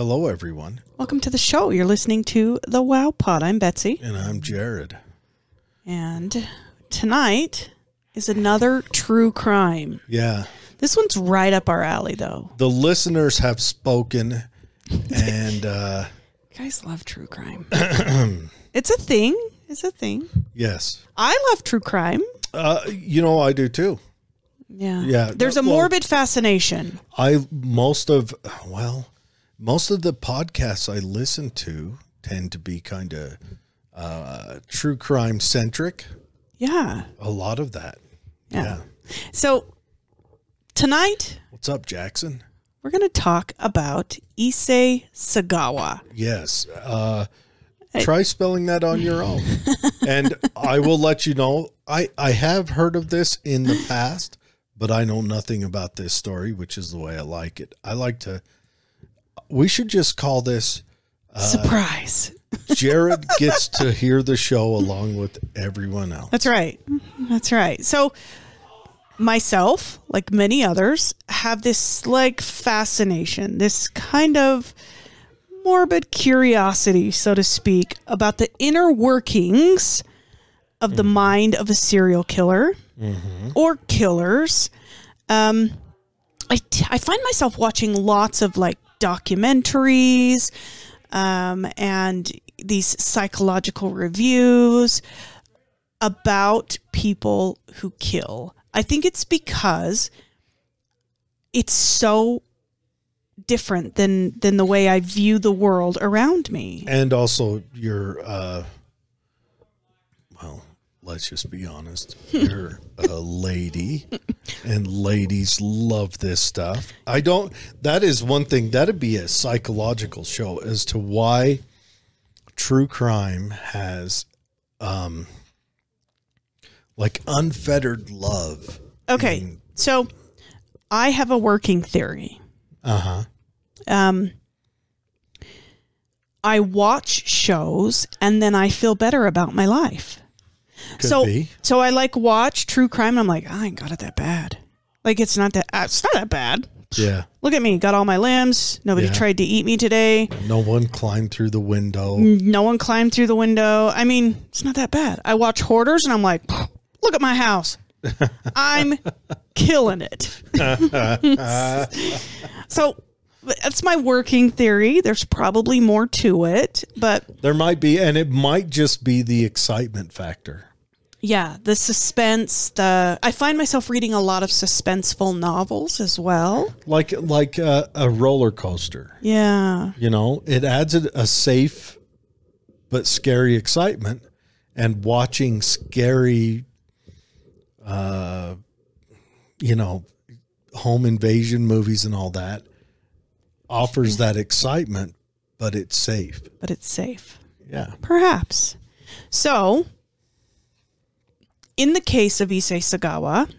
Hello, everyone. Welcome to the show. You're listening to the Wow Pod. I'm Betsy. And I'm Jared. And tonight is another true crime. Yeah. This one's right up our alley, though. The listeners have spoken, and uh, You guys love true crime. it's a thing. It's a thing. yes, I love true crime. uh, you know I do too. Yeah. Yeah, There's a well- morbid fascination. I most of well, most of the podcasts I listen to tend to be kind of uh, true crime centric. Yeah. A lot of that. Yeah. yeah. So tonight, What's up, Jackson? we're going to talk about Issei Sagawa. Yes. Uh, try spelling that on your own. and I will let you know. I, I have heard of this in the past, but I know nothing about this story, which is the way I like it. I like to. We should just call this uh, Surprise. Jared gets to hear the show along with everyone else. That's right. That's right. So myself, like many others, have this like fascination, this kind of morbid curiosity, so to speak, about the inner workings of the mm-hmm. mind of a serial killer mm-hmm. or killers. Um, I, t- I find myself watching lots of like documentaries um, and these psychological reviews about people who kill. I think it's because it's so different than than the way I view the world around me. And also, you're, uh, let's just be honest. You're a lady, and ladies love this stuff. I don't, that is one thing, that'd be a psychological show as to why true crime has, um, like unfettered love. Okay, so I have a working theory. Uh huh. Um I watch shows and then I feel better about my life. Could so be. so I like watch true crime and I'm like, I ain't got it that bad. Like it's not that uh, it's not that bad. Yeah. Look at me, got all my limbs. Nobody Yeah. tried to eat me today. No one climbed through the window. No one climbed through the window. I mean, it's not that bad. I watch Hoarders and I'm like, look at my house. I'm killing it. so that's my working theory. There's probably more to it, but There might be, and it might just be the excitement factor. Yeah, the suspense, the I find myself reading a lot of suspenseful novels as well. like like a, a roller coaster. Yeah. You know, it adds a, a safe but scary excitement, and watching scary, uh, you know, home invasion movies and all that offers that excitement, but it's safe. But it's safe. Yeah. Perhaps. So, in the case of Issei Sagawa,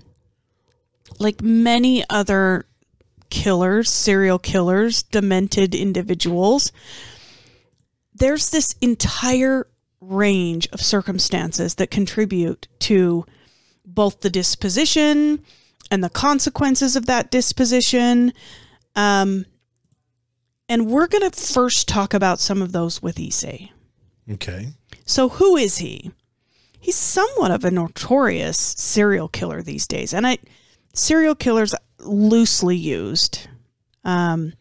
like many other killers, serial killers, demented individuals, there's this entire range of circumstances that contribute to both the disposition and the consequences of that disposition. Um, and we're going to first talk about some of those with Issei. Okay. So, who is he? He's somewhat of a notorious serial killer these days, and I serial killers loosely used. Um,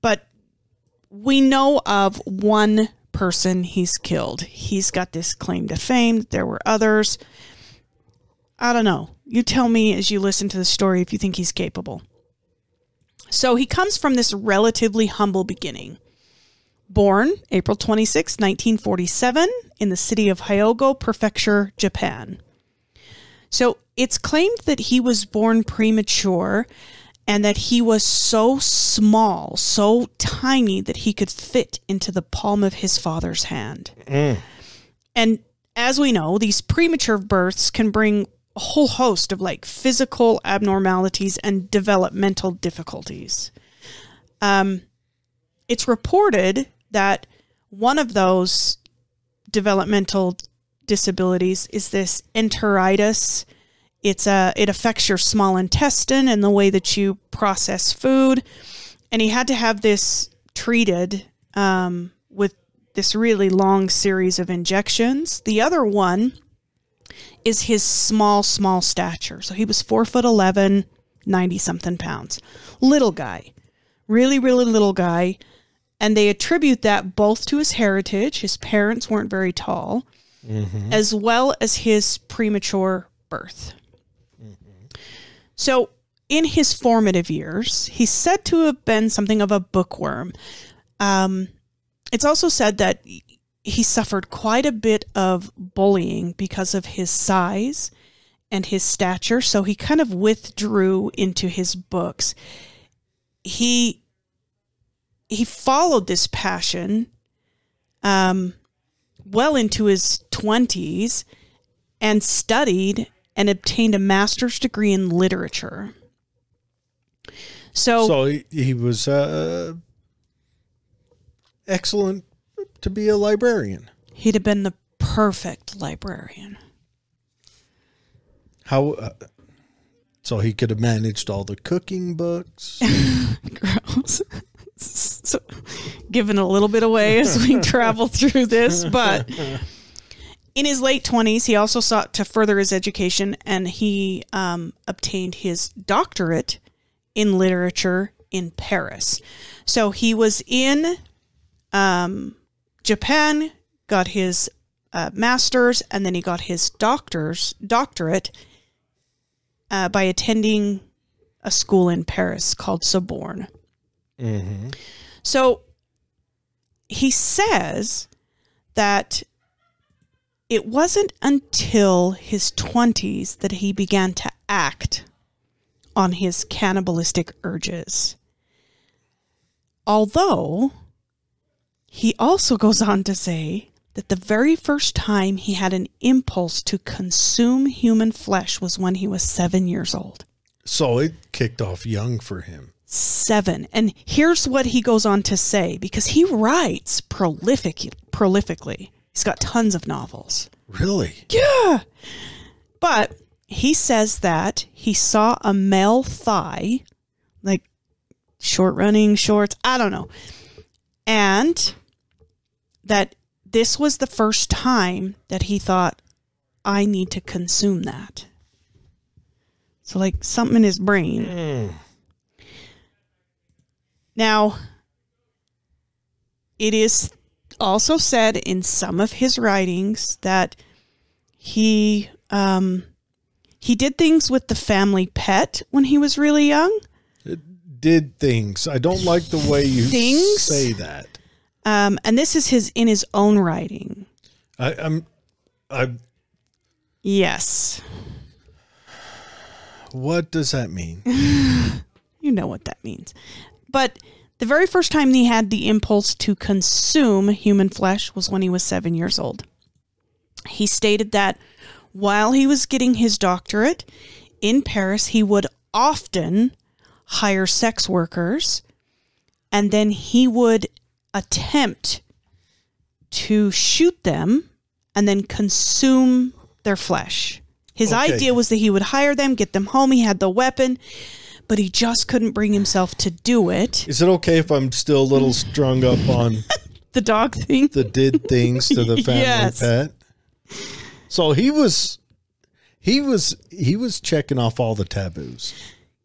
but we know of one person he's killed. He's got this claim to fame. There were others. I don't know. You tell me as you listen to the story if you think he's capable. So he comes from this relatively humble beginning. Born April 26, 1947, in the city of Hyogo Prefecture, Japan. So it's claimed that he was born premature and that he was so small, so tiny that he could fit into the palm of his father's hand. And as we know, these premature births can bring a whole host of like physical abnormalities and developmental difficulties. Um, it's reported that one of those developmental disabilities is this enteritis. It's a it affects your small intestine and the way that you process food. And he had to have this treated um, with this really long series of injections. The other one is his small, small stature. So he was four foot 11, 90 something pounds. Little guy. Really, really little guy. And they attribute that both to his heritage. His parents weren't very tall, as well as his premature birth. So, in his formative years, he's said to have been something of a bookworm. Um, it's also said that he suffered quite a bit of bullying because of his size and his stature, so he kind of withdrew into his books. He he followed this passion um, well into his 20s and studied and obtained a master's degree in literature. So, So he, he was uh, excellent to be a librarian. he'd have been the perfect librarian. How? Uh, so he could have managed all the cooking books. Gross. So, giving a little bit away as we travel through this, but in his late 20s, he also sought to further his education and he um, obtained his doctorate in literature in Paris. So he was in um, Japan, got his uh, master's, and then he got his doctor's doctorate uh, by attending a school in Paris called Sorbonne. Mm-hmm. So he says that it wasn't until his 20s that he began to act on his cannibalistic urges. Although he also goes on to say that the very first time he had an impulse to consume human flesh was when he was seven years old So it kicked off young for him. Seven. And here's what he goes on to say because he writes prolific, prolifically. He's got tons of novels. Really? Yeah. But he says that he saw a male thigh, like short running shorts, I don't know. And that this was the first time that he thought, I need to consume that. So, like something in his brain. Mm. Now, it is also said in some of his writings that he um, he did things with the family pet when he was really young. Did things. I don't like the way you Things? say that. Um, and this is his in his own writing. I, I'm. I. Yes, What does that mean? you know what that means. But the very first time he had the impulse to consume human flesh was when he was seven years old. He stated that while he was getting his doctorate in Paris, he would often hire sex workers and then he would attempt to shoot them and then consume their flesh. His Okay. idea was that he would hire them, get them home, he had the weapon, but he just couldn't bring himself to do it. Is it okay if I'm still a little strung up on The dog thing. the did things to the family Yes. pet? So he was. He was he was checking off all the taboos.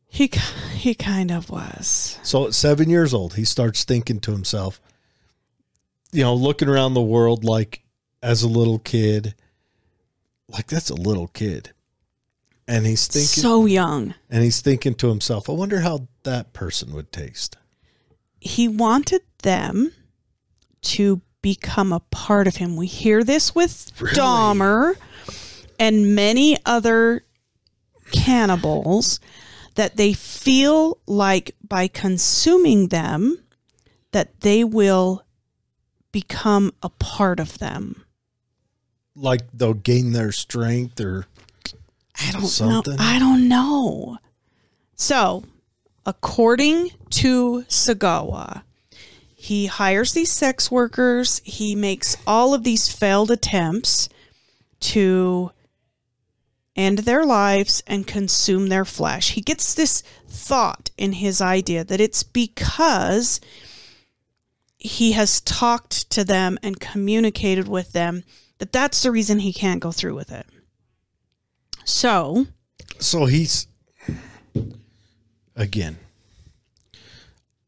He he kind of was. So at seven years old, he starts thinking to himself, you know, looking around the world like as a little kid, like that's a little kid. And he's thinking so young. and he's thinking to himself, I wonder how that person would taste. He wanted them to become a part of him. We hear this with Really? Dahmer and many other cannibals that they feel like by consuming them that they will become a part of them. Like they'll gain their strength or I don't Something? know. I don't know. So, according to Sagawa, he hires these sex workers. He makes all of these failed attempts to end their lives and consume their flesh. He gets this thought in his idea that it's because he has talked to them and communicated with them that that's the reason he can't go through with it. So, So he's again.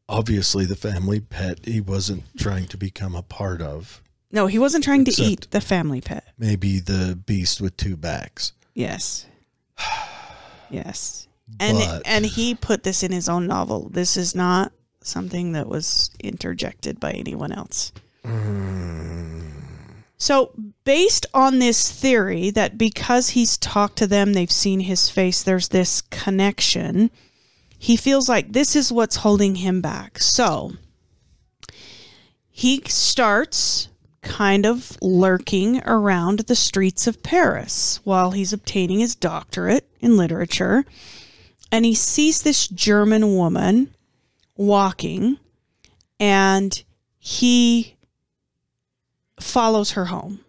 Obviously, the family pet he wasn't trying to become a part of. no, he wasn't trying to Except- eat the family pet. Maybe the beast with two backs. Yes. Yes. And But- and he put this in his own novel. This is not something that was interjected by anyone else. Mm. So, based on this theory that because he's talked to them, they've seen his face, there's this connection, he feels like this is what's holding him back. So, he starts kind of lurking around the streets of Paris while he's obtaining his doctorate in literature. And he sees this German woman walking and he follows her home.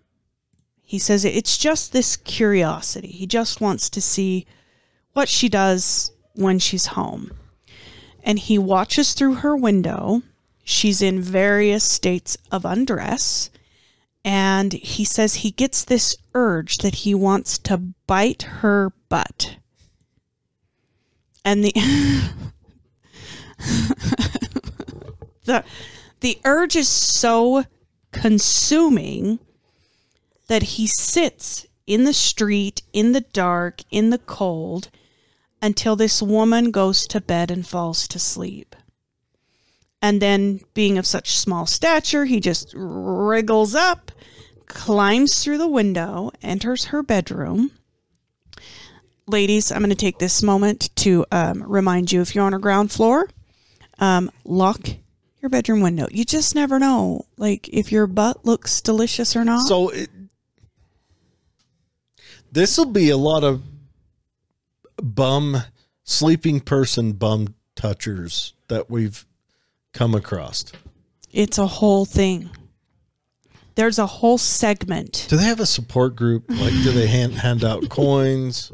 He says it's just this curiosity. He just wants to see what she does when she's home. And he watches through her window. She's in various states of undress. And he says he gets this urge that he wants to bite her butt. And the the the urge is so consuming that he sits in the street in the dark in the cold until this woman goes to bed and falls to sleep. And then being of such small stature he just wriggles up climbs through the window enters her bedroom. Ladies i'm going to take this moment to um, remind you if you're on a ground floor. Um, lock your bedroom window. You just never know, like if your butt looks delicious or not. So this will be a lot of bum sleeping person bum touchers that we've come across. it's a whole thing. There's a whole segment, Do they have a support group? Like, do they hand hand out coins?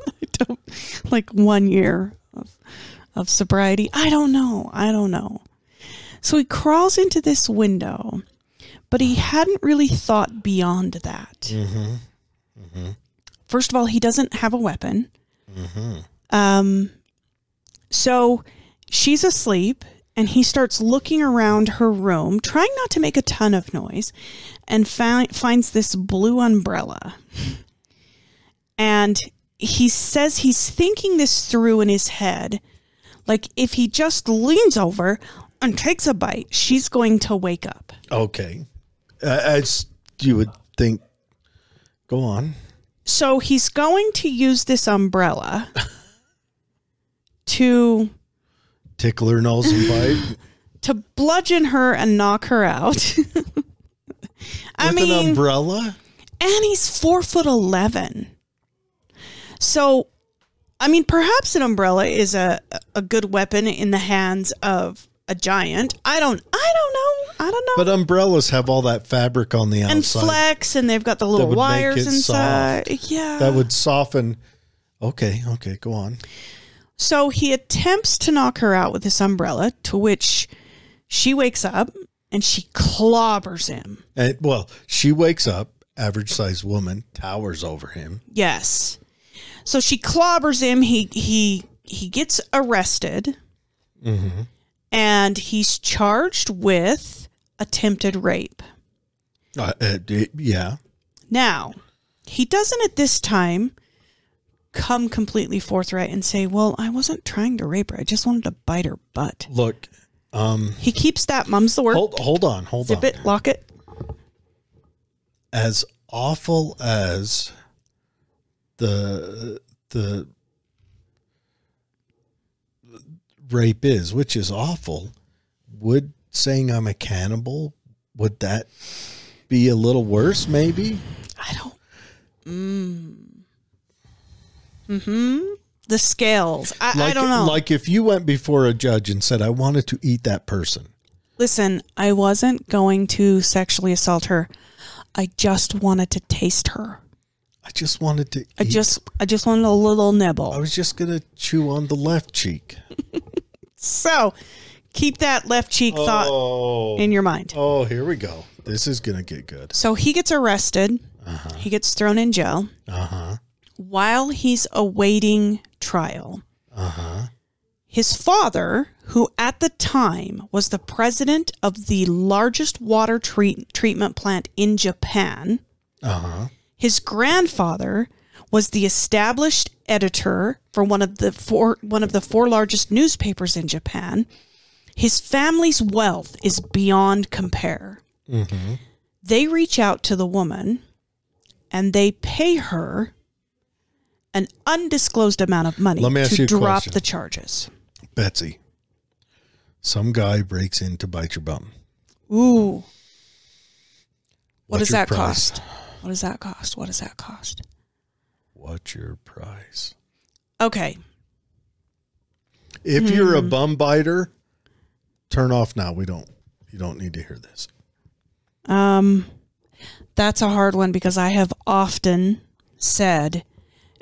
like one year of, of sobriety. I don't know. I don't know. So he crawls into this window, but he hadn't really thought beyond that. Mm-hmm. Mm-hmm. First of all, he doesn't have a weapon. Mm-hmm. Um, so she's asleep, and he starts looking around her room, trying not to make a ton of noise, and fi- finds this blue umbrella. And he says he's thinking this through in his head. Like, if he just leans over and takes a bite, she's going to wake up. Okay, uh, as you would think. Go on. So he's going to use this umbrella to Tickle her nose and bite to bludgeon her and knock her out. I with mean, an umbrella. and he's four foot eleven. So, I mean, perhaps an umbrella is a a good weapon in the hands of a giant. I don't. I don't know. I don't know. But umbrellas have all that fabric on the outside and flex, and they've got the little wires inside. soft. Yeah. that would soften. Okay, okay, go on. So he attempts to knock her out with this umbrella, to which she wakes up and she clobbers him. And, well, she wakes up, average sized woman, towers over him. Yes. So she clobbers him. He he he gets arrested, mm-hmm. And he's charged with attempted rape. Uh, uh, yeah. Now, he doesn't at this time come completely forthright and say, "Well, I wasn't trying to rape her. I just wanted to bite her butt." Look, um, He keeps that. Mum's the word. hold, hold on, hold Zip on. Zip it, lock it. As awful as the the rape is, which is awful, would saying I'm a cannibal would that be a little worse? Maybe. I don't. Mm. Hmm. The scales. I, Like, I don't know. Like if you went before a judge and said, "I wanted to eat that person." Listen, I wasn't going to sexually assault her. I just wanted to taste her. I just wanted to. I eat- just, I just wanted a little nibble. I was just gonna chew on the left cheek. So, Keep that left cheek thought Oh, in your mind. oh, here we go. This is gonna get good. So he gets arrested. He gets thrown in jail. Uh huh. While he's awaiting trial, Uh huh. his father, who at the time was the president of the largest water treat- treatment plant in Japan, Uh huh. his grandfather was the established editor for one of the four one of the four largest newspapers in Japan. His family's wealth is beyond compare. Mm-hmm. They reach out to the woman and they pay her an undisclosed amount of money Let me ask to you a drop question. the charges. Betsy. Some guy breaks in to bite your bum. Ooh. What What's does that price? cost? What does that cost? What does that cost? What's your price? Okay. If you're a Hmm. bum biter, turn off now. We don't. You don't need to hear this. Um, that's a hard one because I have often said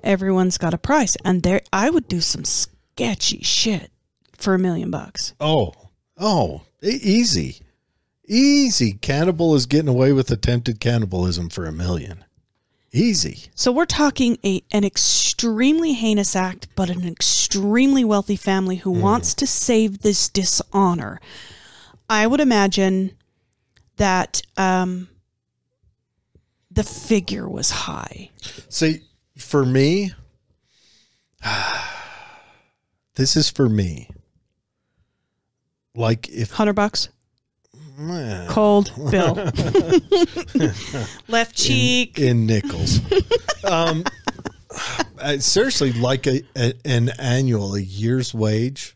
everyone's got a price, and there I would do some sketchy shit for a million bucks. Oh, oh, e- easy, easy. Cannibal is getting away with attempted cannibalism for a million. Easy. So we're talking a an extremely heinous act, but an extremely wealthy family who wants to save this dishonor. I would imagine that um, the figure was high. See, for me, this is for me. Like if Hundred bucks. Cold bill. Left cheek. in nickels. um, I- seriously, like a, a an annual, a year's wage,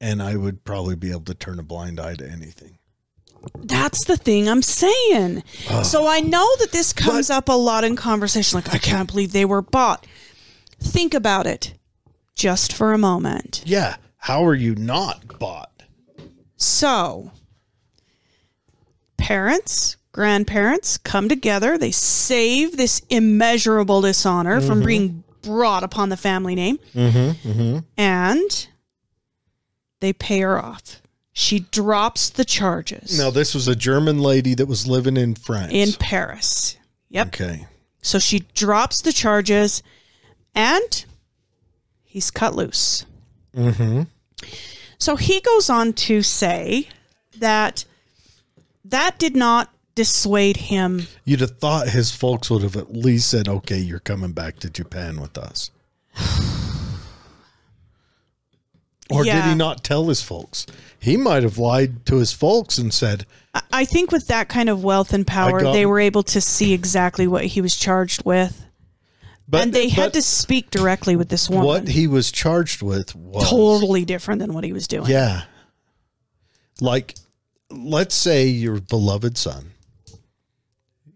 and I would probably be able to turn a blind eye to anything. That's the thing I'm saying. So I know that this comes up a lot in conversation. Like, I can't believe they were bought. Think about it just for a moment. Yeah, how are you not bought? So, parents, grandparents come together. They save this immeasurable dishonor from mm-hmm. being brought upon the family name. Mm-hmm, mm-hmm. And they pay her off. She drops the charges Now, this was a German lady that was living in France. in Paris. Yep. okay, So she drops the charges and he's cut loose. mm-hmm. So he goes on to say that that did not dissuade him. you'd have thought his folks would have at least said, "Okay, you're coming back to Japan with us." Or did he not tell his folks? He might have lied to his folks and said, I- think with that kind of wealth and power, got- they were able to see exactly what he was charged with. but and they had to speak directly with this woman. what he was charged with was totally different than what he was doing. Yeah. Like, let's say your beloved son,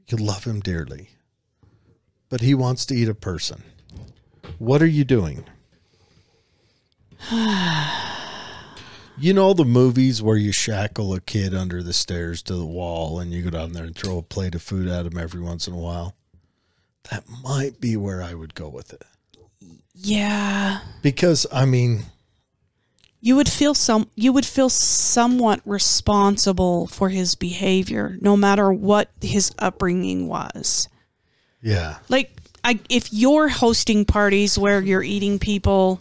you love him dearly, but he wants to eat a person. What are you doing? you know the movies where you shackle a kid under the stairs to the wall and you go down there and throw a plate of food at him every once in a while? That might be where I would go with it. Yeah. Because, I mean, You would feel some you would feel somewhat responsible for his behavior no matter what his upbringing was. yeah. Like I if you're hosting parties where you're eating people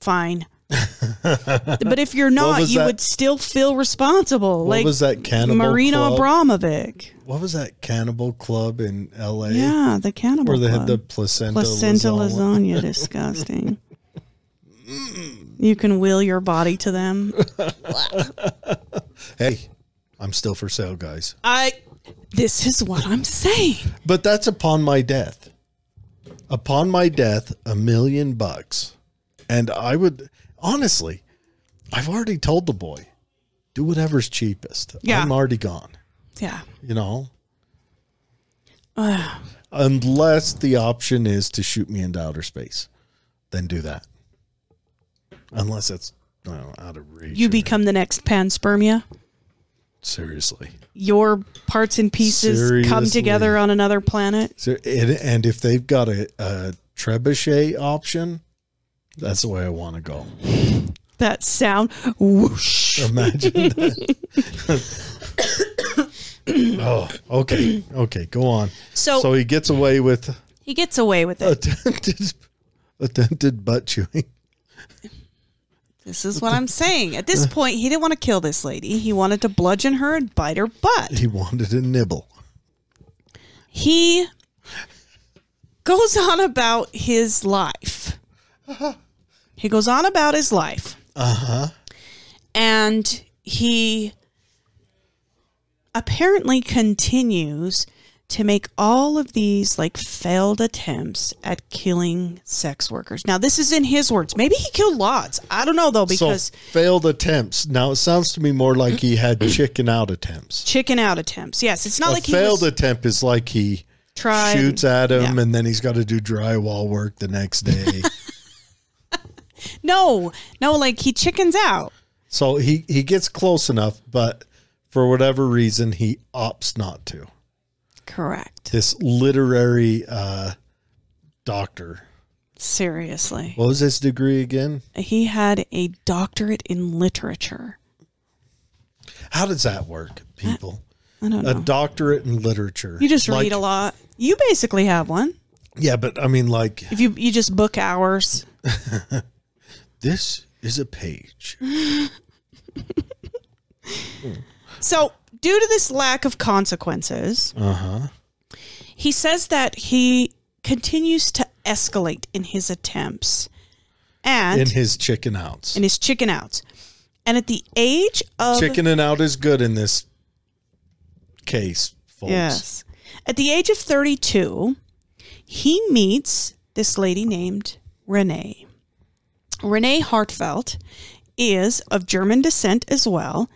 fine. but if you're not, you that- would still feel responsible. What like was that cannibal Marino club? Abramovic. what was that cannibal club in L.A. Yeah, the cannibal. where they Club. had the placenta, placenta lasagna? lasagna. disgusting. you can will your body to them. Hey, I'm still for sale, guys. I. This is what I'm saying. But that's upon my death. Upon my death, a million bucks, and I would honestly, I've already told the boy, do whatever's cheapest. Yeah. I'm already gone. Yeah. You know, unless the option is to shoot me into outer space, then do that. Unless that's you know, out of reach. You or- become the next panspermia. seriously. Your parts and pieces come Seriously. together on another planet. So, and, and if they've got a, a trebuchet option, that's the way I want to go. that sound. Whoosh. Imagine that. oh, okay. Okay, go on. So, So he gets away with he gets away with it. attempted attempted butt chewing. This is what I'm saying. At this point, he didn't want to kill this lady. He wanted to bludgeon her and bite her butt. He wanted to nibble. He goes on about his life. He goes on about his life. Uh huh. And he apparently continues to make all of these like failed attempts at killing sex workers. Now, this is in his words. Maybe he killed lots. I don't know though, because so failed attempts. Now it sounds to me more like he had chicken out attempts. chicken out attempts. Yes, it's not A like he failed was attempt is like he tried. shoots at him yeah. and then he's got to do drywall work the next day. No, no, like he chickens out. so he he gets close enough, but for whatever reason he opts not to. Correct. This literary uh, doctor. Seriously. What was his degree again? He had a doctorate in literature. How does that work, people? I don't know. A doctorate in literature. You just Like- read a lot. You basically have one. Yeah, but I mean, like If you you just book hours. this is a page. So, due to this lack of consequences, Uh huh. he says that he continues to escalate in his attempts and In his chicken outs. in his chicken outs. And at the age of Chicken and out is good in this case, folks. Yes. At the age of 32, he meets this lady named Renee. Renee Hartfeld is of German descent as well.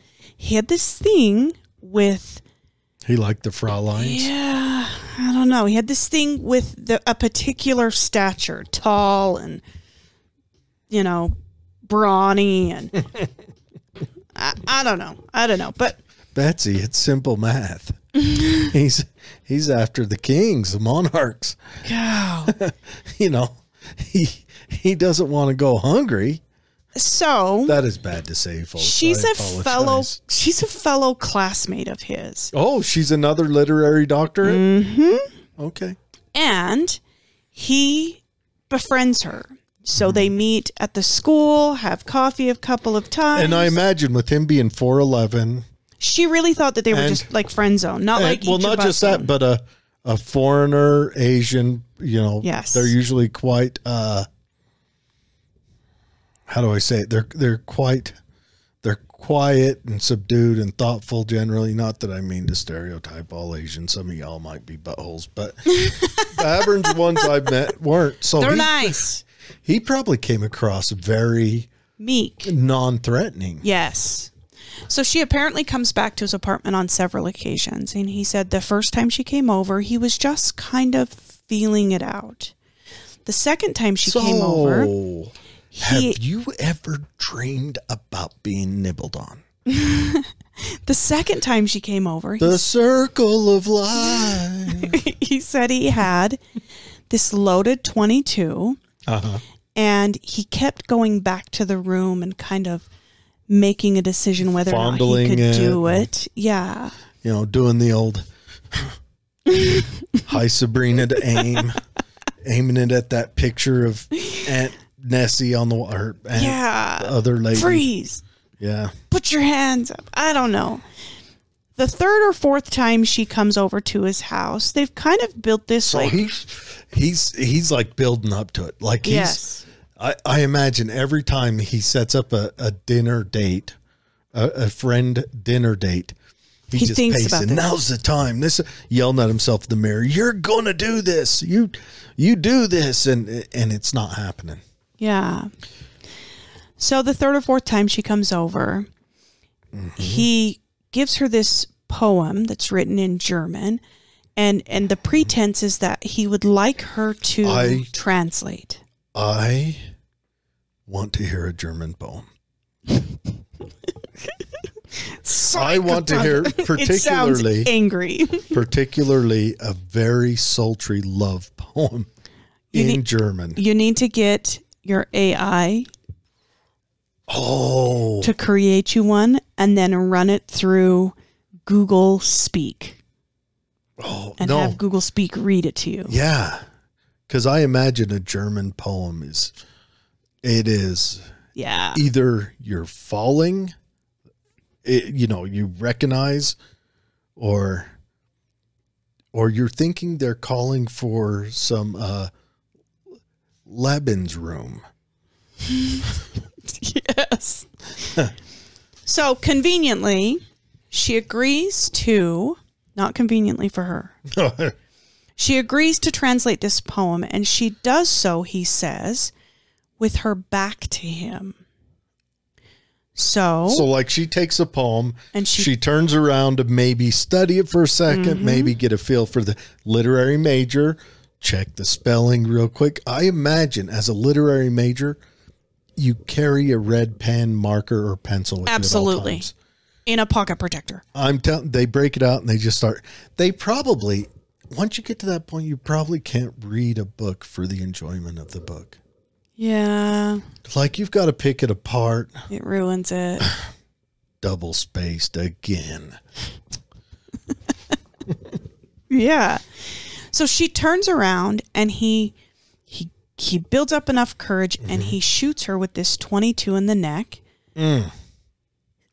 He had this thing with, He liked the Frauleins. yeah, I don't know. He had this thing with the, a particular stature, tall and, you know, brawny and. I, I don't know. I don't know. But Betsy, it's simple math. he's he's after the kings, the monarchs. wow. You know, he he doesn't want to go hungry. So That is bad to say, folks. she's I a apologize. fellow she's a fellow classmate of his Oh, she's another literary doctorate. Mm-hmm. Okay. and he befriends her so they meet at the school have coffee a couple of times And I imagine with him being four eleven, she really thought that they were And- just like friend zone not like well, not just that, zone. but a a foreigner, Asian. You know, Yes. they're usually quite. uh How do I say it? They're they're quite. They're quiet and subdued and thoughtful generally. Not that I mean to stereotype all Asians. Some of y'all might be buttholes, but the average ones I've met weren't. So they're he, nice he probably came across very meek non-threatening. yes so she apparently comes back to his apartment on several occasions and he said the first time she came over he was just kind of feeling it out the second time she came over So, he have you ever dreamed about being nibbled on? The second time she came over, The circle of life. he said he had this loaded 22 Uh-huh. and he kept going back to the room and kind of making a decision whether or not he could it. do it. Yeah. You know, doing the old hi Sabrina to aim, aiming it at that picture of Aunt Nessie on the or Yeah. the other lady. Freeze. Yeah. Put your hands up. I don't know. The third or fourth time she comes over to his house, they've kind of built this So like he's he's he's like building up to it. Like he's Yes. I, I imagine every time he sets up a, a dinner date, a, a friend dinner date, he's He just thinks about pacing. this. Now's the time. This yelling at himself in the mirror. You're gonna do this. You you do this, and and it's not happening. Yeah. So the third or fourth time she comes over, mm-hmm. he gives her this poem that's written in German, and and the pretense is that he would like her to I- translate. I want to hear a German poem. I want to hear It particularly angry. particularly a very sultry love poem You in need- German. you need to get your AI Oh, to create you one and then run it through Google Speak oh and no. have Google Speak read it to you. yeah. Because I imagine a German poem is, it is Yeah. either you're falling, it, you know, you recognize, or, or you're thinking they're calling for some uh, Lebensraum. yes. so conveniently, she agrees to, not conveniently for her, she agrees to translate this poem, and she does so, he says, with her back to him. So, So, like, she takes a poem, and she, she, turns around to maybe study it for a 2nd Mm-hmm. maybe get a feel for the literary major, check the spelling real quick. I imagine as a literary major, you carry a red pen, marker, or pencil with Absolutely. in a pocket protector. I'm telling. They break it out and they just start. They probably once you get to that point, you probably can't read a book for the enjoyment of the book. Yeah, Like you've got to pick it apart, it ruins it. double spaced again. Yeah. So she turns around and he he he builds up enough courage and mm-hmm. he shoots her with this 22 in the neck. Mm.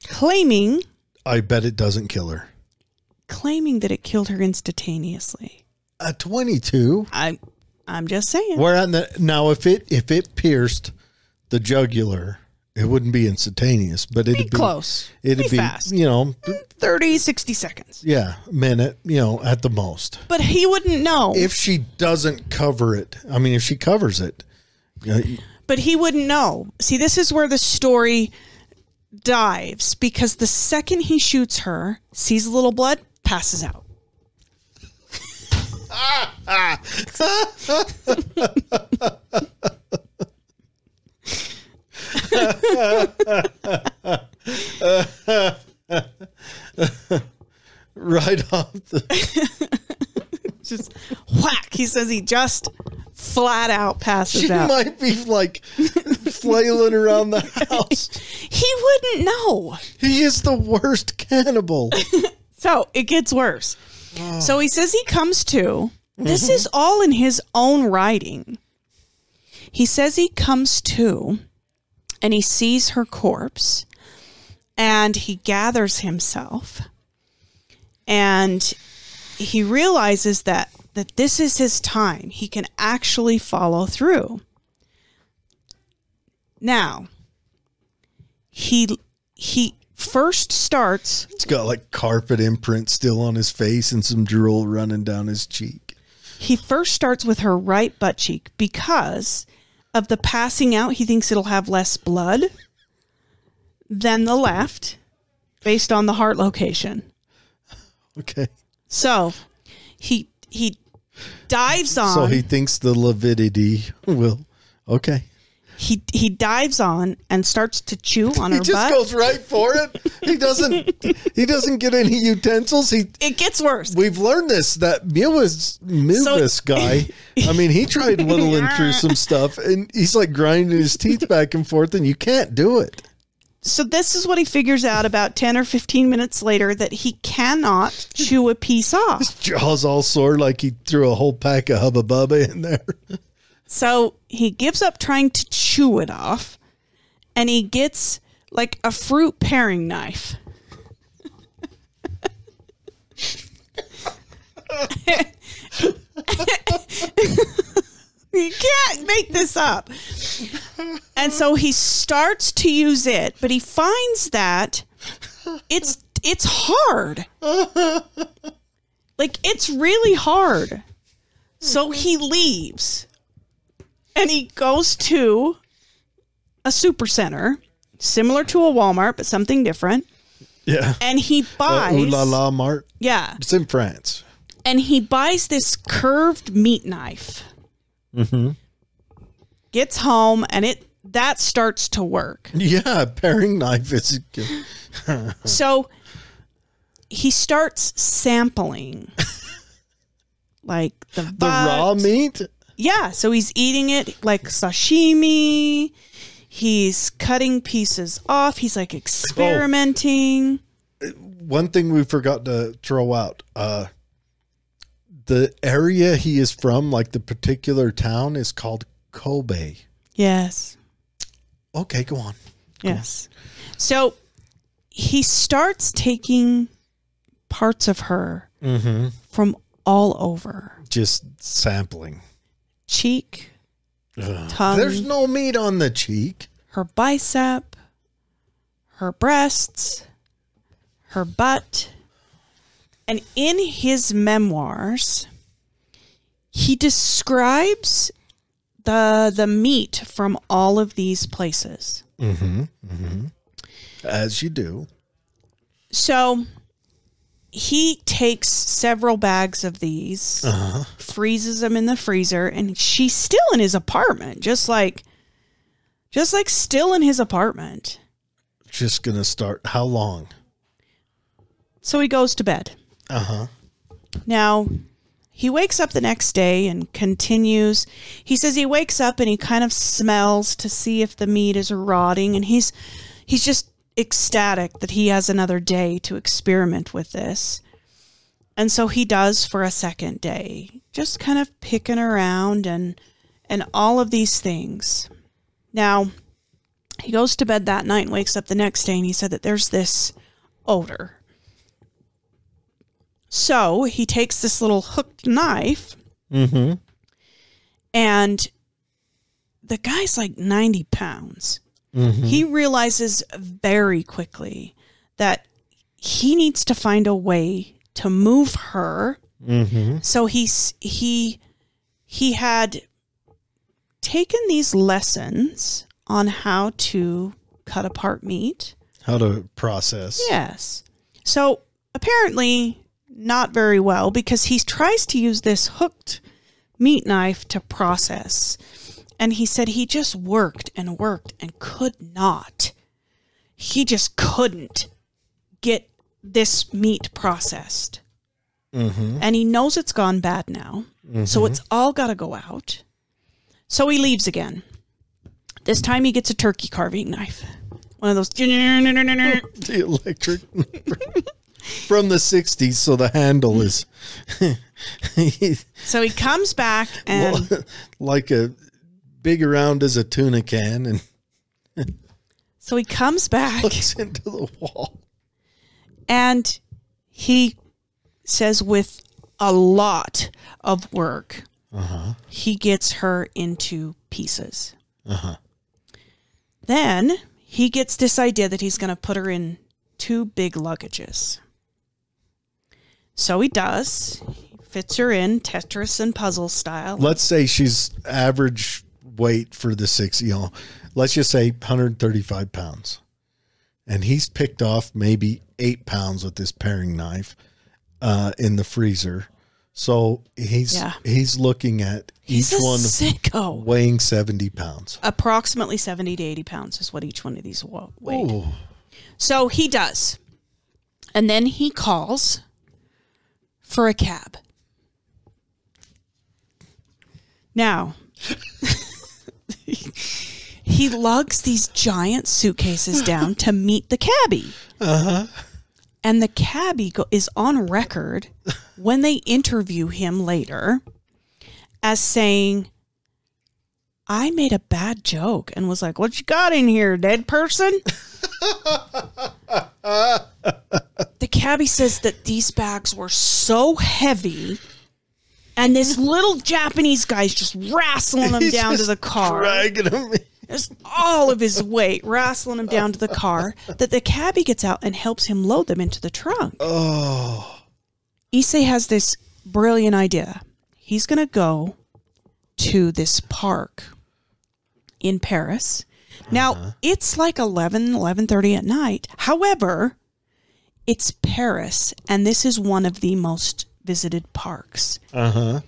Claiming I bet it doesn't kill her. claiming that it killed her instantaneously. A 22. I I'm just saying. Where on the now if it if it pierced the jugular, it wouldn't be instantaneous, but it'd Be be close. It'd Be be, fast. you know, 30 60 seconds. yeah, minute, you know, at the most. But he wouldn't know. If she doesn't cover it, I mean, if she covers it, but he wouldn't know. See, this is where the story dives because the second he shoots her, sees a little blood, passes out. right off the. Just whack. He says he just flat out passes She out. might be like flailing around the house. he wouldn't know. He is the worst cannibal. So it gets worse. Oh. So he says he comes to. This Mm-hmm. is all in his own writing. He says he comes to and he sees her corpse and he gathers himself and he realizes that that this is his time. He can actually follow through. Now, he he first starts He's got like carpet imprint still on his face and some drool running down his cheek. he first starts with her right butt cheek because of the passing out. He thinks it'll have less blood than the left based on the heart location. Okay. So he he dives on So he thinks the lividity will. Okay. He he dives on and starts to chew on our back. He just butt. goes right for it. He doesn't. he doesn't get any utensils. He. it gets worse. We've learned this that Milvis Milvis guy. I mean, he tried whittling through some stuff, and he's like grinding his teeth back and forth, and you can't do it. So this is what he figures out about 10 or 15 minutes later that he cannot chew a piece off. His Jaws all sore, like he threw a whole pack of Hubba Bubba in there. So he gives up trying to chew it off and he gets like a fruit paring knife. you can't make this up. And so he starts to use it, but he finds that it's it's hard. Like it's really hard. So he leaves and he goes to a super center similar to a Walmart but something different Yeah. and he Uh, buys Ooh la la Mart. yeah It's in France. and he buys this curved meat knife mhm gets home and it that starts to work Yeah, paring knife is. good. so he starts sampling like the, The raw meat? Yeah, so he's eating it like sashimi. He's cutting pieces off. He's like experimenting. One thing we forgot to throw out. Uh the area he is from, like the particular town, is called Kobe. Yes. Okay, go on. Yes. So he starts taking parts of her Mm-hmm. from all over Just sampling. Cheek, Ugh. Tongue. There's no meat on the cheek. her bicep, her breasts, her butt. And in his memoirs, he describes the the meat from all of these places. Mm-hmm. Mm-hmm. As you do. So he takes several bags of these, Uh-huh. freezes them in the freezer, and she's still in his apartment, just like just like still in his apartment. Just gonna start. How long? So he goes to bed. Uh huh. Now, he wakes up the next day and continues. He says he wakes up and he kind of smells to see if the meat is rotting and he's he's just ecstatic that he has another day to experiment with this. And so he does for a second day, just kind of picking around and and all of these things. Now, he goes to bed that night and wakes up the next day and he said that there's this odor so he takes this little hooked knife Mm-hmm. and the guy's like 90 pounds. Mm-hmm. He realizes very quickly that he needs to find a way to move her. Mm-hmm. So he's he he had taken these lessons on how to cut apart meat. How to process. Yes. So apparently not very well because he tries to use this hooked meat knife to process. And he said he just worked and worked and could not. He just couldn't get this meat processed. Mm-hmm. And he knows it's gone bad now. So it's all got to go out. So he leaves again. This time he gets a turkey carving knife. One of those. The electric from the '60s, so the handle is So he comes back and like a big around as a tuna can and so he comes back hooks into the wall. and he says with a lot of work Uh-huh. he gets her into pieces. Uh-huh. Then he gets this idea that he's going to put her in two big luggages. So he does. He fits her in Tetris and puzzle style. Let's say she's average weight for the six, you know, let's just say 135 pounds. And he's picked off maybe eight pounds with this paring knife uh, in the freezer. So he's Yeah. he's looking at He's each one sicko. weighing 70 pounds. Approximately 70 to 80 pounds is what each one of these wa- weigh. Ooh. So he does. And then he calls for a cab. Now, he lugs these giant suitcases down to meet the cabbie. Uh-huh. And the cabbie go- is on record when they interview him later as saying, I made a bad joke and was like, What you got in here, dead person? the cabbie says that these bags were so heavy and this little Japanese guy's just wrestling him He's down to just the car. Dragging him. Just all of his weight wrestling him down to the car that the cabbie gets out and helps him load them into the trunk. Oh. Issei has this brilliant idea. He's going to go to this park in Paris. Now, uh-huh. it's like 11, 11.30 at night. However, it's Paris, and this is one of the most visited parks. Uh-huh.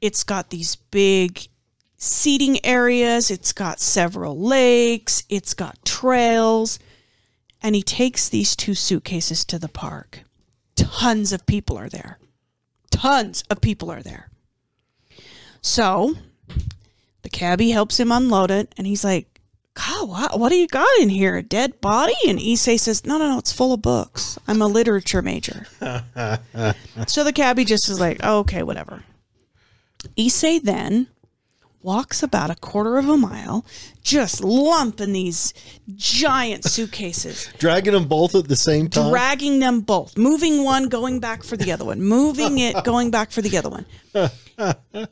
It's got these big seating areas, it's got several lakes, it's got trails. And he takes these two suitcases to the park. Tons of people are there. Tons of people are there. So the cabbie helps him unload it, and he's like, God, what, what do you got in here? A dead body? And Issei says, No, no, no, it's full of books. I'm a literature major. so the cabbie just is like, oh, Okay, whatever. Issei then walks about a quarter of a mile, just lumping these giant suitcases, Dragging them both at the same time. dragging them both, moving one, going back for the other one, moving it, going back for the other one.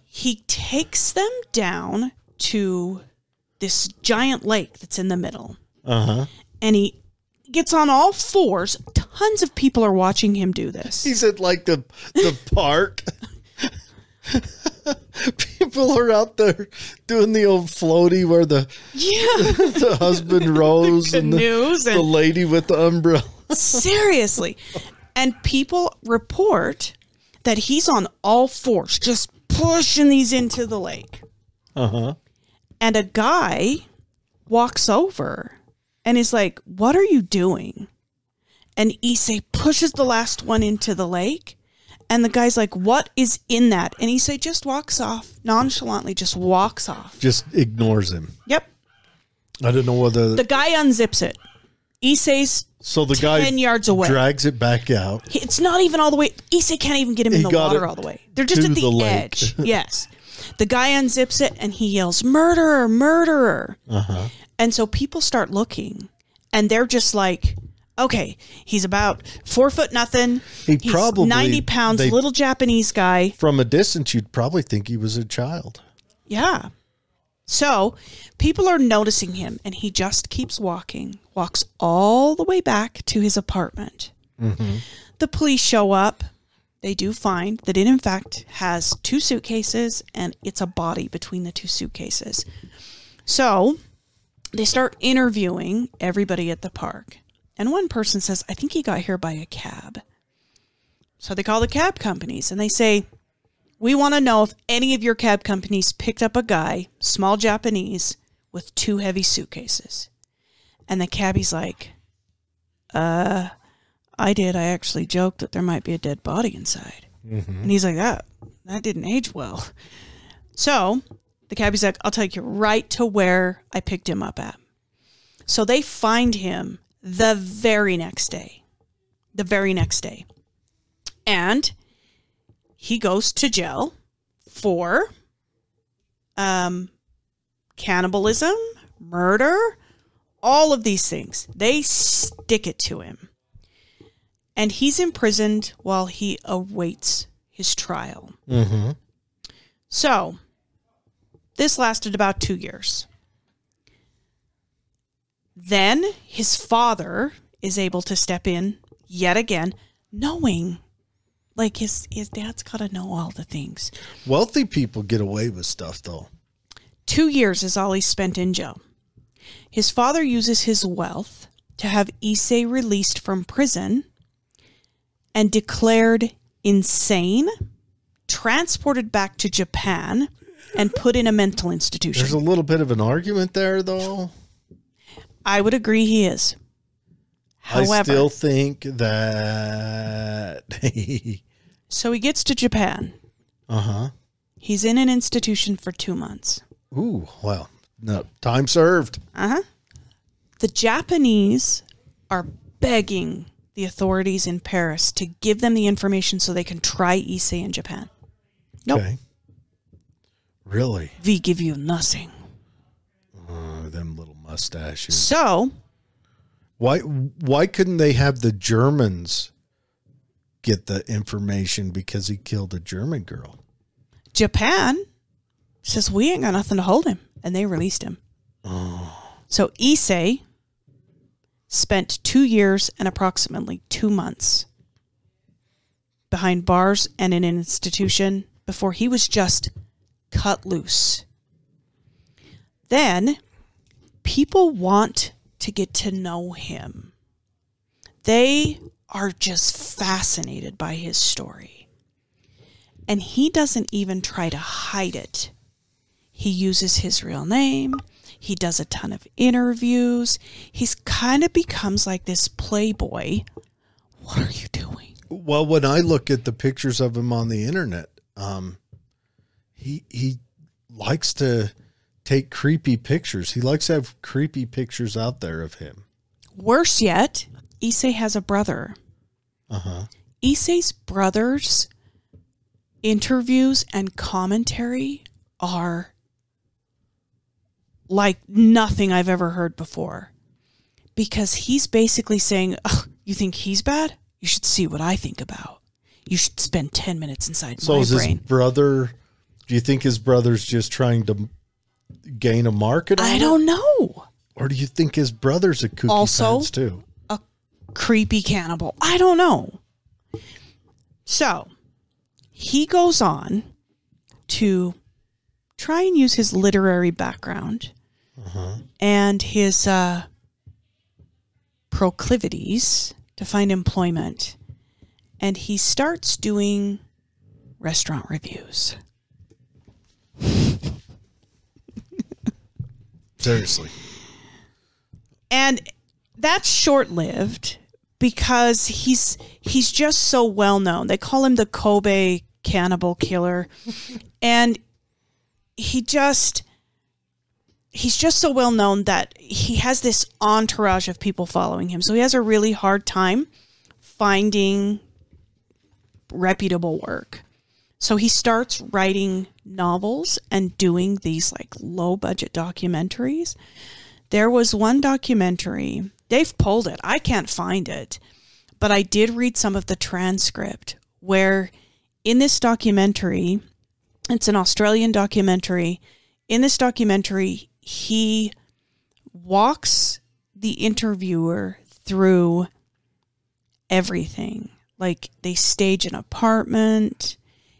he takes them down to this giant lake that's in the middle. uh huh. And he gets on all fours. Tons of people are watching him do this. He's at like the the park. People are out there doing the old floaty where the Yeah. the husband rows and the, Canoes the lady with the umbrella. seriously. And people report that he's on all fours, just pushing these into the lake. Uh huh. And a guy walks over and is like, What are you doing? And Issei pushes the last one into the lake. And the guy's like, What is in that? And Issei just walks off, nonchalantly just walks off. Just ignores him. Yep. I don't know whether The guy unzips it. Issei's so the guy 10 yards away. drags it back out. It's not even all the way. Issei can't even get him in He the water all the way. They're just at the, the edge. yes. The guy unzips it and he yells, Murderer, murderer. Uh huh. And so people start looking and they're just like, okay, he's about four foot nothing. He he's probably- 90 pounds, they- little Japanese guy. From a distance, you'd probably think he was a child. Yeah. So people are noticing him and he just keeps walking, walks all the way back to his apartment. The police show up. They do find that it, in fact, has two suitcases and it's a body between the two suitcases. So they start interviewing everybody at the park. And one person says, I think he got here by a cab. So they call the cab companies and they say, we want to know if any of your cab companies picked up a guy, small Japanese, with two heavy suitcases. And the cabbie's like, uh, I did. I actually joked that there might be a dead body inside. And he's like, that, that didn't age well. So the cabbie's like, I'll take you right to where I picked him up at. So they find him the very next day. The very next day. And he goes to jail for um, cannibalism, murder, all of these things. They stick it to him. And he's imprisoned while he awaits his trial. Mm-hmm. So, this lasted about two years. Then his father is able to step in yet again, knowing like his his dad's got to know all the things. Wealthy people get away with stuff, though. Two years is all he spent in jail. His father uses his wealth to have Issei released from prison and declared insane, transported back to Japan, and put in a mental institution. There's a little bit of an argument there, though. I would agree he is. However, I still think that. so he gets to Japan. uh huh. He's in an institution for two months. Ooh, well, no time served. Uh huh. The Japanese are begging the authorities in Paris to give them the information so they can try Issei in Japan. Nope. Okay. Really? We give you nothing. Uh, them little mustaches. So Why? Why couldn't they have the Germans get the information because he killed a German girl? Japan says we ain't got nothing to hold him, and they released him. So Issei spent two years and approximately two months behind bars and in an institution before he was just cut loose. Then people want to get to know him. They are just fascinated by his story. And he doesn't even try to hide it. He uses his real name. He does a ton of interviews. He's kind of becomes like this playboy. What are you doing? Well, when I look at the pictures of him on the internet, um, he he likes to take creepy pictures. He likes to have creepy pictures out there of him. Worse yet, Issei has a brother. Uh huh. Issei's brother's interviews and commentary are like nothing I've ever heard before. Because he's basically saying, "Ugh, You think he's bad? You should see what I think about. You should spend 10 minutes inside So my is his brother? Do you think his brother's just trying to gain a market? I don't know. Or do you think his brother's a kooky Also- too? a creepy cannibal. I don't know. So he goes on to try and use his literary background and his uh, proclivities to find employment. And he starts doing restaurant reviews. Seriously. and that's short-lived because he's he's just so well known. They call him the Kobe cannibal killer, and he just he's just so well known that he has this entourage of people following him. So he has a really hard time finding reputable work. So he starts writing novels and doing these like low budget documentaries. There was one documentary, they've pulled it. I can't find it, but I did read some of the transcript where in this documentary, it's an Australian documentary. In this documentary, he walks the interviewer through everything. Like they stage an apartment,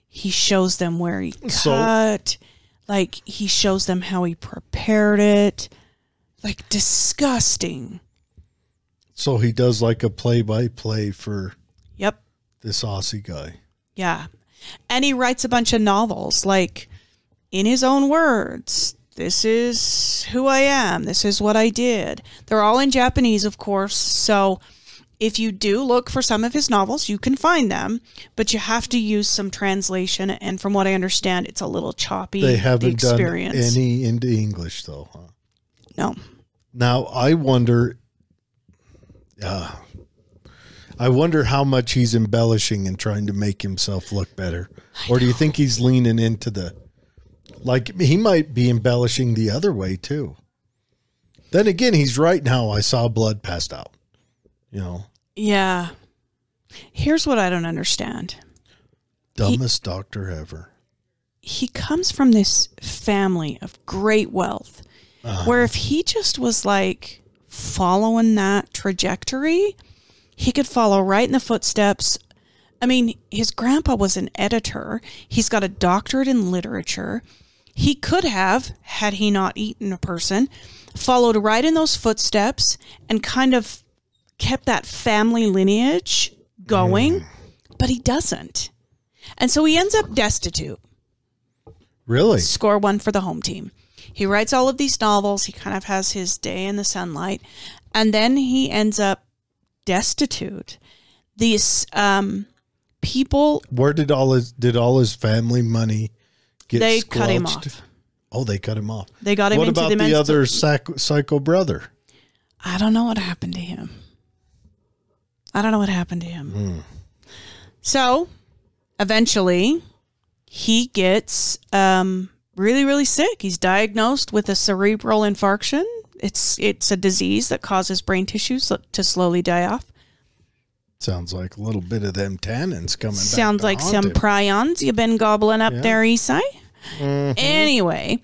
he shows them where he So- cut, like he shows them how he prepared it. Like disgusting. So he does like a play by play for Yep. this Aussie guy. Yeah. And he writes a bunch of novels, like in his own words. This is who I am. This is what I did. They're all in Japanese, of course. So if you do look for some of his novels, you can find them, but you have to use some translation. And from what I understand, it's a little choppy. They haven't done experience. any into English though, huh? No. Now I wonder. Uh, I wonder how much he's embellishing and trying to make himself look better, or do you think he's leaning into the, like he might be embellishing the other way too. Then again, he's right now. I saw blood passed out. You know, Yeah. Here's what I don't understand. dumbest doctor ever. he comes from this family of great wealth uh-huh. where if he just was like following that trajectory he could follow right in the footsteps i mean his grandpa was an editor he's got a doctorate in literature he could have had he not eaten a person followed right in those footsteps and kind of kept that family lineage going but he doesn't and so he ends up destitute Really? score one for the home team. He writes all of these novels. He kind of has his day in the sunlight, and then he ends up destitute. These um, people Where did all his did all his family money get? they cut him off. Oh, they cut him off. They got him What into about the, the, other psycho, psycho brother? I don't know what happened to him. I don't know what happened to him. Hmm. So, eventually, he gets um, really, really sick. He's diagnosed with a cerebral infarction. It's it's a disease that causes brain tissues to slowly die off. Sounds like a little bit of them tannins coming. back Sounds to like some him. prions you've been gobbling up Yeah. there, Issei. Mhm. Anyway,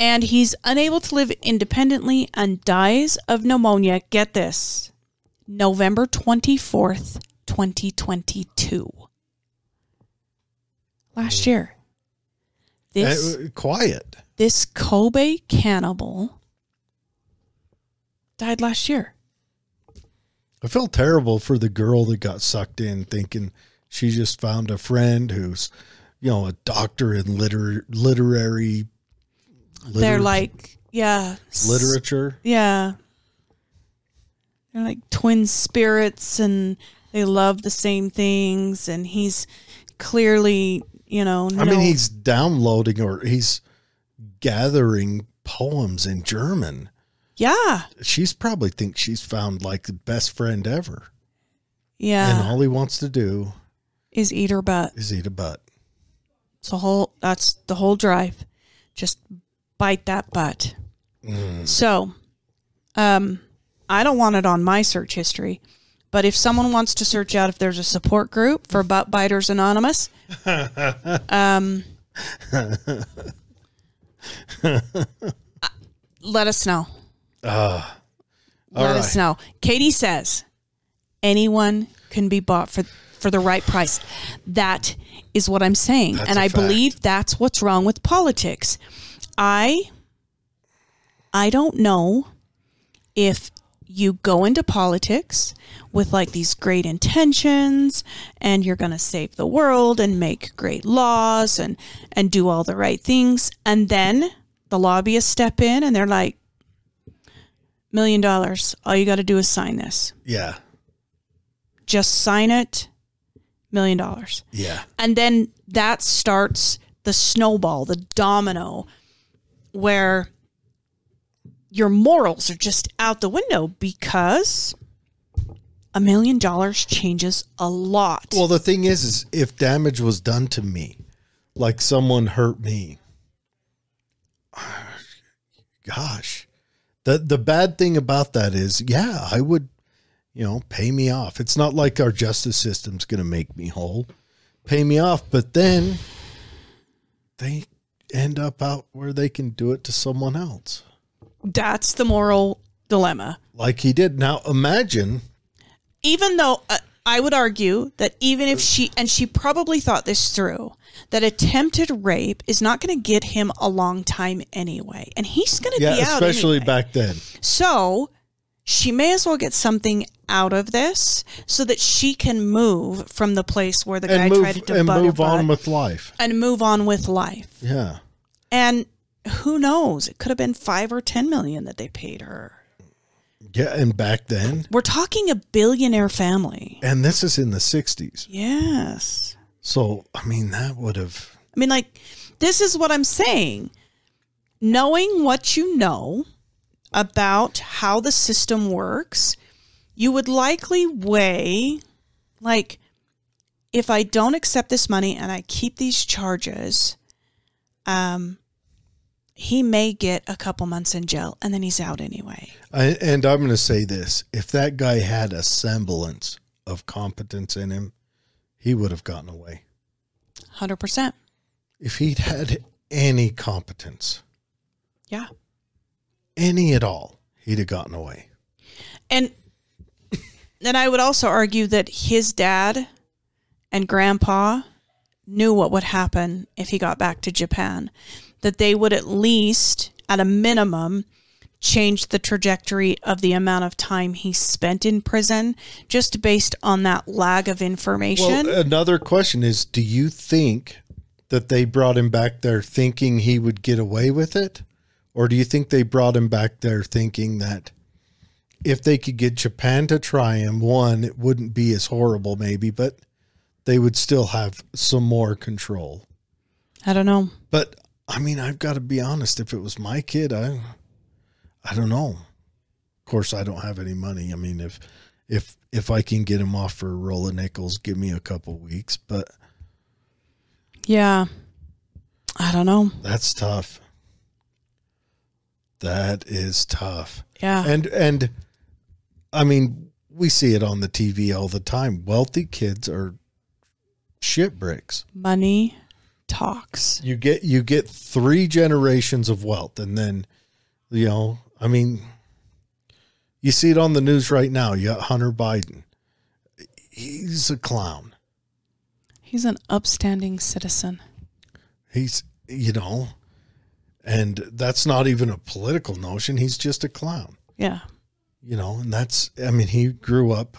and he's unable to live independently and dies of pneumonia. Get this November 24th, 2022. Last year. This, Uh, quiet. this Kobe cannibal died last year. I feel terrible for the girl that got sucked in, thinking she just found a friend who's, you know, a doctor in liter- literary. liter- They're like, yeah. literature. Yeah. They're like twin spirits and they love the same things and he's clearly, you know, I no- mean, he's downloading or he's gathering poems in German. Yeah. She's probably thinks she's found like the best friend ever. Yeah. And all he wants to do is eat her butt. is eat a butt. It's the whole that's the whole drive. Just bite that butt. So, um, I don't want it on my search history, but if someone wants to search out if there's a support group for Butt Biters Anonymous, um, let us know. All let right. us know. Katie says anyone can be bought for for the right price. That is what I'm saying, That's and I fact. believe that's what's wrong with politics. I I don't know if you go into politics with like these great intentions and you're going to save the world and make great laws and and do all the right things and then the lobbyists step in and they're like million dollars all you got to do is sign this Yeah. just sign it million dollars Yeah. and then that starts the snowball the domino where your morals are just out the window because a million dollars changes a lot Well, the thing is, is if damage was done to me, like someone hurt me, gosh, the the bad thing about that is, yeah, I would, you know, pay me off. It's not like our justice system's going to make me whole, pay me off, but then they end up out where they can do it to someone else, that's the moral dilemma like he did. Now imagine, even though uh, I would argue that even if she and she probably thought this through, that attempted rape is not going to get him a long time anyway, and he's going to yeah, be out especially anyway. back then. So she may as well get something out of this so that she can move from the place where the guy move tried to and move on with life. and move on with life. Yeah. And who knows? It could have been five or ten million that they paid her. Yeah, and back then, We're talking a billionaire family. and this is in the 60s. Yes. So, I mean, that would have. I mean, like, this is what I'm saying. Knowing what you know about how the system works, you would likely weigh, like, if I don't accept this money and I keep these charges, um, he may get a couple months in jail and then he's out anyway. I, and I'm going to say this if that guy had a semblance of competence in him, he would have gotten away. 100%. If he'd had any competence, Yeah. any at all, he'd have gotten away. And then I would also argue that his dad and grandpa knew what would happen if he got back to Japan, that they would at least, at a minimum, change the trajectory of the amount of time he spent in prison just based on that lag of information. Well, another question is do you think that they brought him back there thinking he would get away with it? Or do you think they brought him back there thinking that if they could get Japan to try him, one, it wouldn't be as horrible, maybe, but they would still have some more control. I don't know. But I mean, I've got to be honest. If it was my kid, I, I don't know. Of course, I don't have any money. I mean, if, if, if I can get him off for a roll of nickels, give me a couple weeks. But Yeah. I don't know. that's tough. That is tough. Yeah. And and I mean, we see it on the TV all the time. Wealthy kids are shit bricks. Money talks. You get you get three generations of wealth and then you know, I mean you see it on the news right now. You got Hunter Biden. He's a clown. He's an upstanding citizen. He's you know, and that's not even a political notion. He's just a clown. Yeah. you know, and that's, I mean, he grew up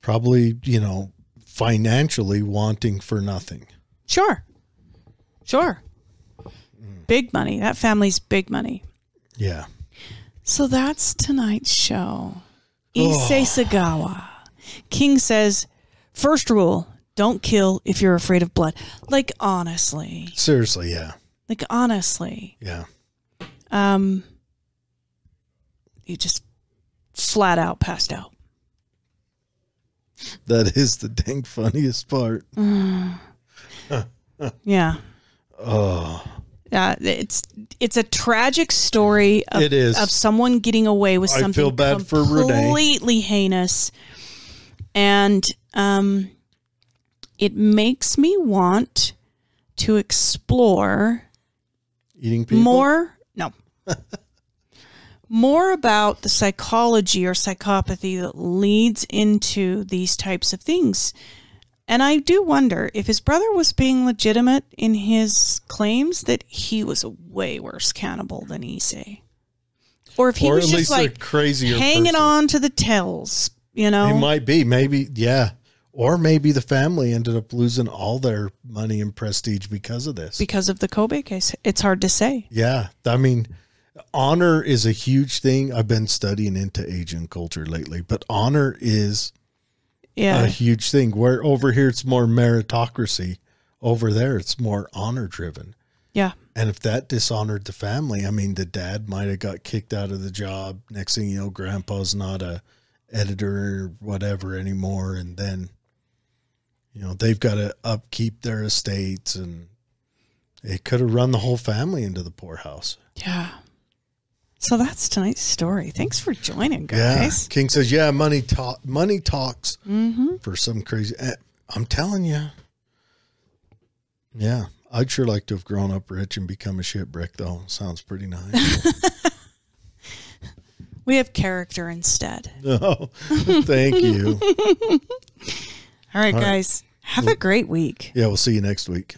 probably, you know, financially wanting for nothing. Sure. Sure. Big money. That family's big money. Yeah. So that's tonight's show. Issei Sagawa. King says, first rule, don't kill if you're afraid of blood. Like honestly. Seriously. Yeah. Like honestly. Yeah. um, you just flat out passed out. That is the dang funniest part. Yeah. Oh, Uh, it's it's a tragic story of, It is. of someone getting away with I something feel bad for completely heinous, and um, it makes me want to explore eating people. more. No, more about the psychology or psychopathy that leads into these types of things. And I do wonder if his brother was being legitimate in his claims that he was a way worse cannibal than Issei. Or if he or was just like crazier hanging person. on to the tells, you know? He might be. Maybe, yeah. Or maybe the family ended up losing all their money and prestige because of this. because of the Kobe case. It's hard to say. yeah. I mean, honor is a huge thing. I've been studying into Asian culture lately, but honor is Yeah. a huge thing. Where over here it's more meritocracy, over there it's more honor driven. yeah. And if that dishonored the family, I mean, the dad might have got kicked out of the job. Next thing you know, grandpa's not a editor or whatever anymore, and then you know they've got to upkeep their estates, and it could have run the whole family into the poorhouse. Yeah. So that's tonight's story. Thanks for joining, guys. Yeah. King says, "Yeah, money talk, money talks Mm-hmm. for some crazy." eh, I'm telling you, yeah, I'd sure like to have grown up rich and become a shipwreck, though. Sounds pretty nice. We have character instead. No, thank you. All right, All right. guys. Have a great week. Yeah, we'll see you next week.